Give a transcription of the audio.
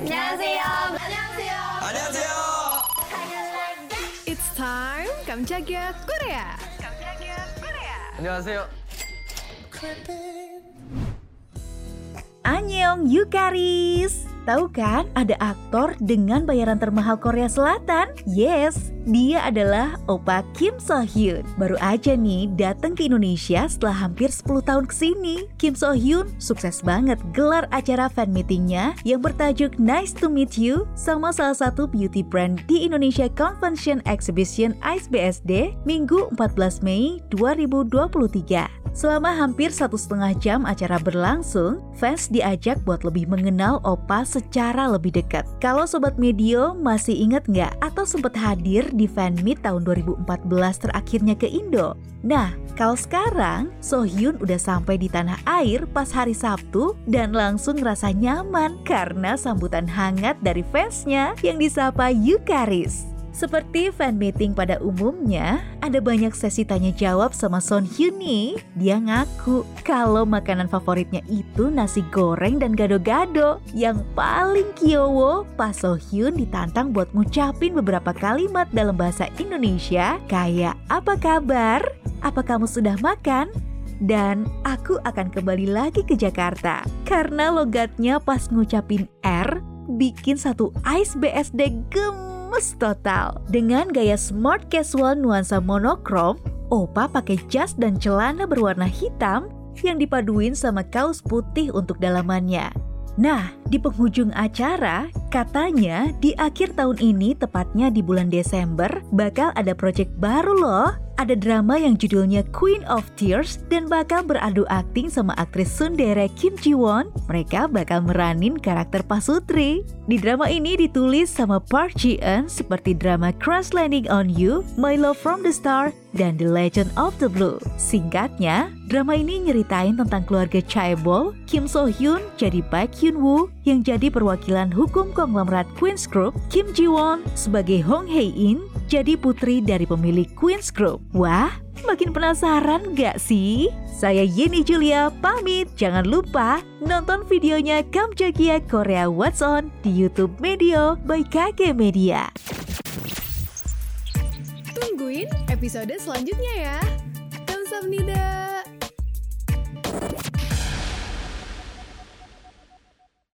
안녕하세요. 안녕하세요. 안녕하세요. It's time 깜짝이야 Korea. 안녕하세요. Annyeong Yukaris. Tahu kan ada aktor dengan bayaran termahal Korea Selatan? Yes, dia adalah Opa Kim So Hyun. Baru aja nih datang ke Indonesia setelah hampir 10 tahun ke sini. Kim So Hyun sukses banget gelar acara fan meetingnya yang bertajuk Nice to Meet You sama salah satu beauty brand di Indonesia Convention Exhibition ICE Minggu 14 Mei 2023. Selama hampir satu setengah jam acara berlangsung, fans diajak buat lebih mengenal Opa secara lebih dekat. Kalau Sobat Medio masih ingat nggak atau sempat hadir di fan meet tahun 2014 terakhirnya ke Indo? Nah, kalau sekarang, Sohyun udah sampai di tanah air pas hari Sabtu dan langsung ngerasa nyaman karena sambutan hangat dari fansnya yang disapa Yukaris. Seperti fan meeting pada umumnya, ada banyak sesi tanya jawab sama Son Hyun nih. Dia ngaku kalau makanan favoritnya itu nasi goreng dan gado-gado. Yang paling kiowo, pas So Hyun ditantang buat ngucapin beberapa kalimat dalam bahasa Indonesia kayak apa kabar? Apa kamu sudah makan? Dan aku akan kembali lagi ke Jakarta karena logatnya pas ngucapin R bikin satu Ice BSD gemes gemes total. Dengan gaya smart casual nuansa monokrom, Opa pakai jas dan celana berwarna hitam yang dipaduin sama kaos putih untuk dalamannya. Nah, di penghujung acara, katanya di akhir tahun ini, tepatnya di bulan Desember, bakal ada proyek baru loh ada drama yang judulnya Queen of Tears dan bakal beradu akting sama aktris Sundere Kim Ji Won. Mereka bakal meranin karakter Pasutri. Di drama ini ditulis sama Park Ji Eun seperti drama Crash Landing on You, My Love from the Star, dan The Legend of the Blue. Singkatnya, drama ini nyeritain tentang keluarga Chaebol, Kim So Hyun jadi Baek Hyun Woo yang jadi perwakilan hukum konglomerat Queen's Group, Kim Ji Won sebagai Hong Hae In jadi putri dari pemilik Queen's Group. Wah, makin penasaran gak sih? Saya Yeni Julia pamit. Jangan lupa nonton videonya Kamjagia Korea What's On di YouTube Media by KG Media. Tungguin episode selanjutnya ya. Kamsahamnida.